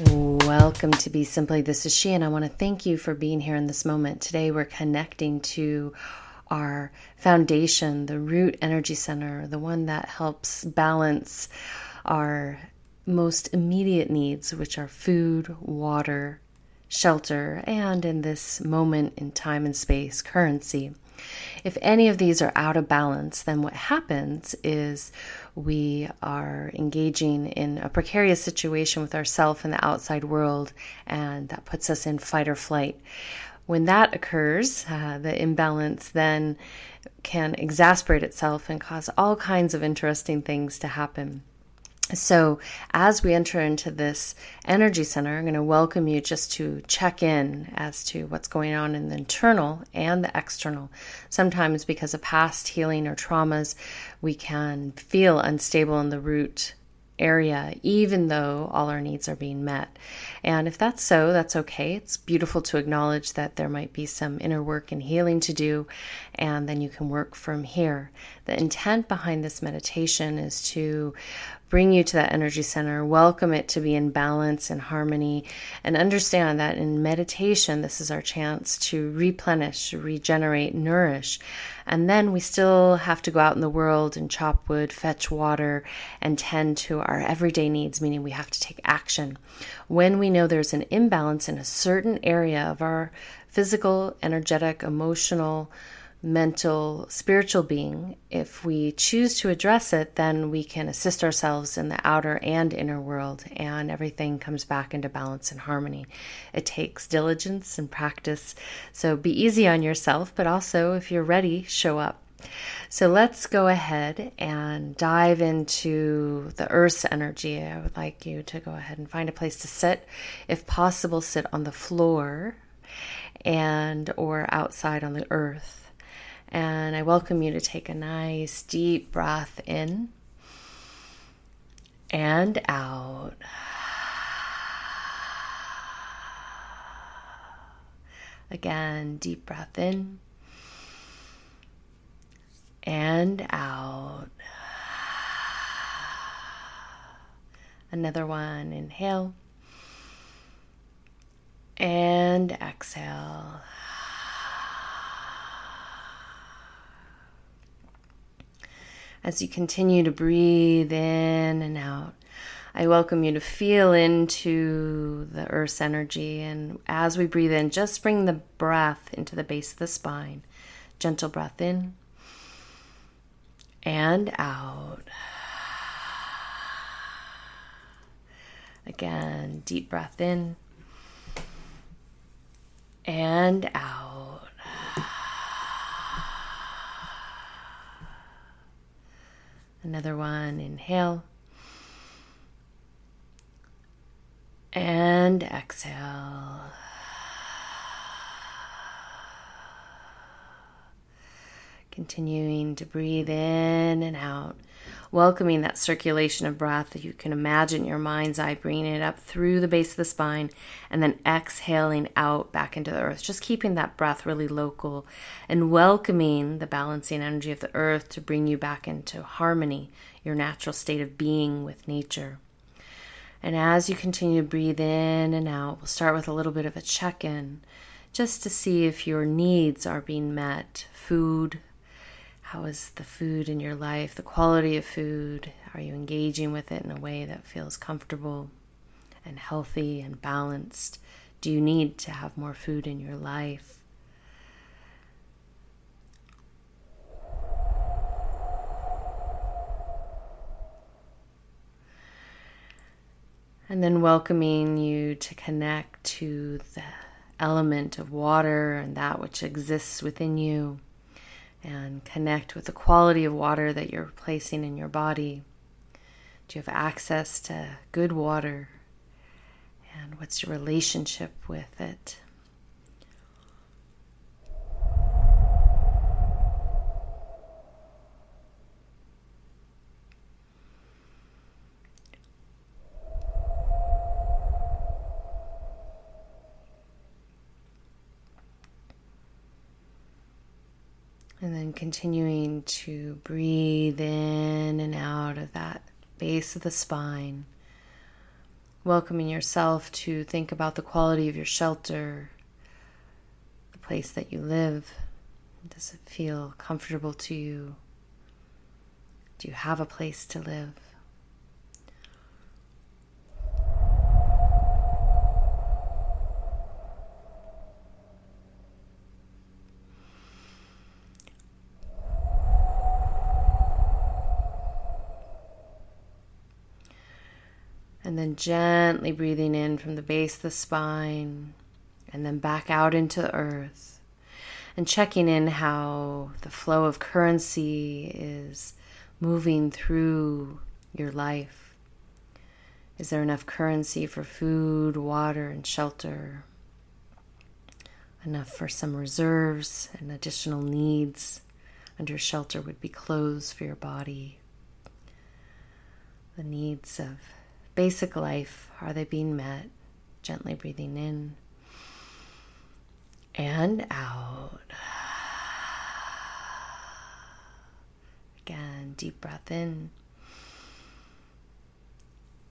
Welcome to Be Simply. This is she, and I want to thank you for being here in this moment. Today, we're connecting to our foundation, the root energy center, the one that helps balance our most immediate needs, which are food, water, shelter, and in this moment in time and space, currency. If any of these are out of balance, then what happens is we are engaging in a precarious situation with ourselves and the outside world, and that puts us in fight or flight. When that occurs, uh, the imbalance then can exasperate itself and cause all kinds of interesting things to happen. So, as we enter into this energy center, I'm going to welcome you just to check in as to what's going on in the internal and the external. Sometimes, because of past healing or traumas, we can feel unstable in the root area, even though all our needs are being met. And if that's so, that's okay. It's beautiful to acknowledge that there might be some inner work and healing to do, and then you can work from here. The intent behind this meditation is to bring you to that energy center, welcome it to be in balance and harmony, and understand that in meditation, this is our chance to replenish, regenerate, nourish. And then we still have to go out in the world and chop wood, fetch water, and tend to our everyday needs, meaning we have to take action. When we know there's an imbalance in a certain area of our physical, energetic, emotional, mental, spiritual being, if we choose to address it, then we can assist ourselves in the outer and inner world, and everything comes back into balance and harmony. It takes diligence and practice. So be easy on yourself, but also, if you're ready, show up. So let's go ahead and dive into the earth's energy. I would like you to go ahead and find a place to sit. If possible, sit on the floor and or outside on the earth and I welcome you to take a nice deep breath in and out. Again, deep breath in and out. Another one, inhale and exhale. As you continue to breathe in and out. I welcome you to feel into the earth's energy. And as we breathe in, just bring the breath into the base of the spine. Gentle breath in and out. Again, deep breath in and out. Another one, inhale. And exhale. Continuing to breathe in and out welcoming that circulation of breath you can imagine your mind's eye bringing it up through the base of the spine and then exhaling out back into the earth. Just keeping that breath really local and welcoming the balancing energy of the earth to bring you back into harmony, your natural state of being with nature. And as you continue to breathe in and out, we'll start with a little bit of a check in just to see if your needs are being met food, how is the food in your life, the quality of food? Are you engaging with it in a way that feels comfortable and healthy and balanced? Do you need to have more food in your life? And then welcoming you to connect to the element of water and that which exists within you and connect with the quality of water that you're placing in your body. Do you have access to good water? And what's your relationship with it? And then continuing to breathe in and out of that base of the spine, welcoming yourself to think about the quality of your shelter, the place that you live. Does it feel comfortable to you? Do you have a place to live? And then gently breathing in from the base of the spine and then back out into the earth. And checking in how the flow of currency is moving through your life. Is there enough currency for food, water, and shelter? Enough for some reserves and additional needs? Under shelter would be clothes for your body. The needs of basic life are they being met? Gently breathing in and out. Again, deep breath in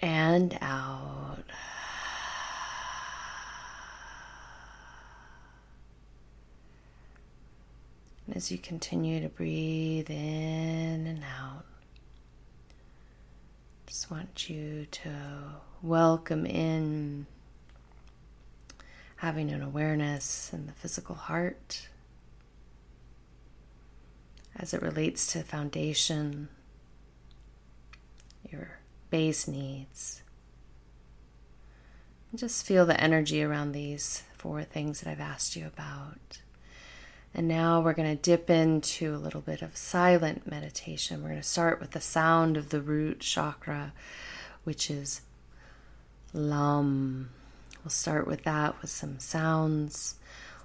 and out. And as you continue to breathe in and out, just want you to welcome in having an awareness in the physical heart as it relates to foundation, your base needs. And just feel the energy around these four things that I've asked you about. And now we're going to dip into a little bit of silent meditation. We're going to start with the sound of the root chakra, which is lum. We'll start with that with some sounds.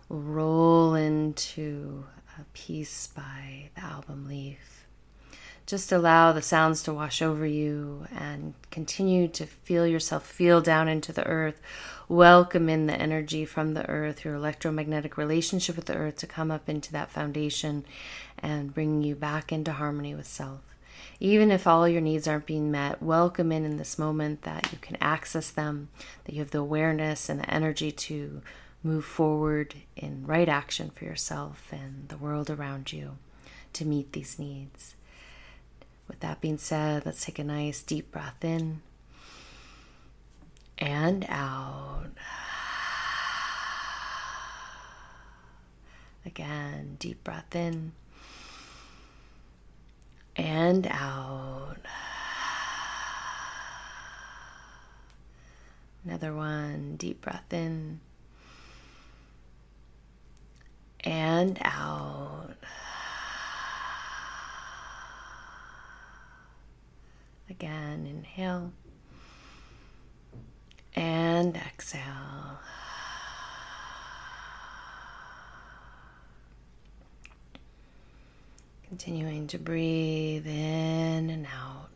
We'll roll into a piece by the album Leaf. Just allow the sounds to wash over you and continue to feel yourself feel down into the earth. Welcome in the energy from the earth, your electromagnetic relationship with the earth to come up into that foundation and bring you back into harmony with self. Even if all your needs aren't being met, welcome in in this moment that you can access them, that you have the awareness and the energy to move forward in right action for yourself and the world around you to meet these needs. With that being said, let's take a nice deep breath in and out. Again, deep breath in and out. Another one, deep breath in and out. Again, inhale and exhale. Continuing to breathe in and out.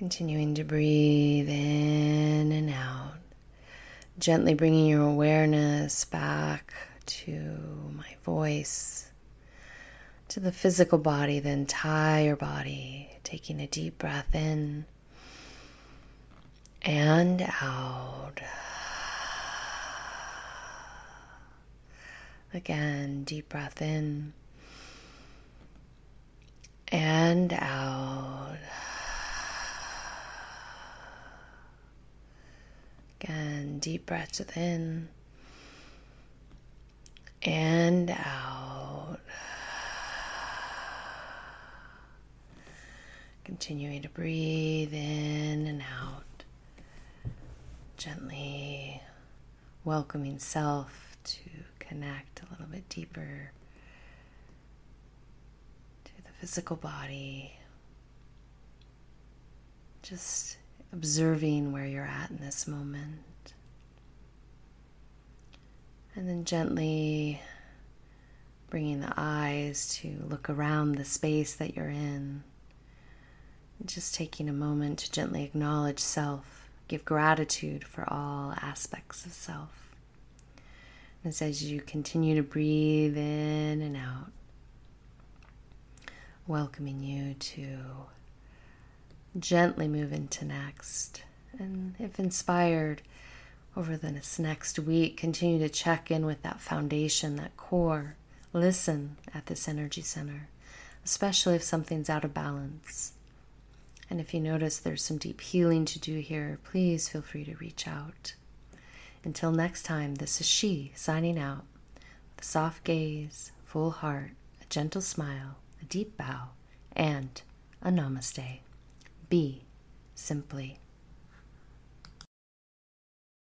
Continuing to breathe in and out, gently bringing your awareness back to my voice, to the physical body, the entire body, taking a deep breath in and out. Again, deep breath in and out. Again, deep breaths in and out. Continuing to breathe in and out. Gently welcoming self to connect a little bit deeper to the physical body. Just observing where you're at in this moment. And then gently bringing the eyes to look around the space that you're in. Just taking a moment to gently acknowledge self, give gratitude for all aspects of self. And as you continue to breathe in and out, welcoming you to gently move into next. And if inspired, over this next week, continue to check in with that foundation, that core. Listen at this energy center, especially if something's out of balance. And if you notice there's some deep healing to do here, please feel free to reach out. Until next time, this is she signing out. The soft gaze, full heart, a gentle smile, a deep bow, and a namaste. Be simply.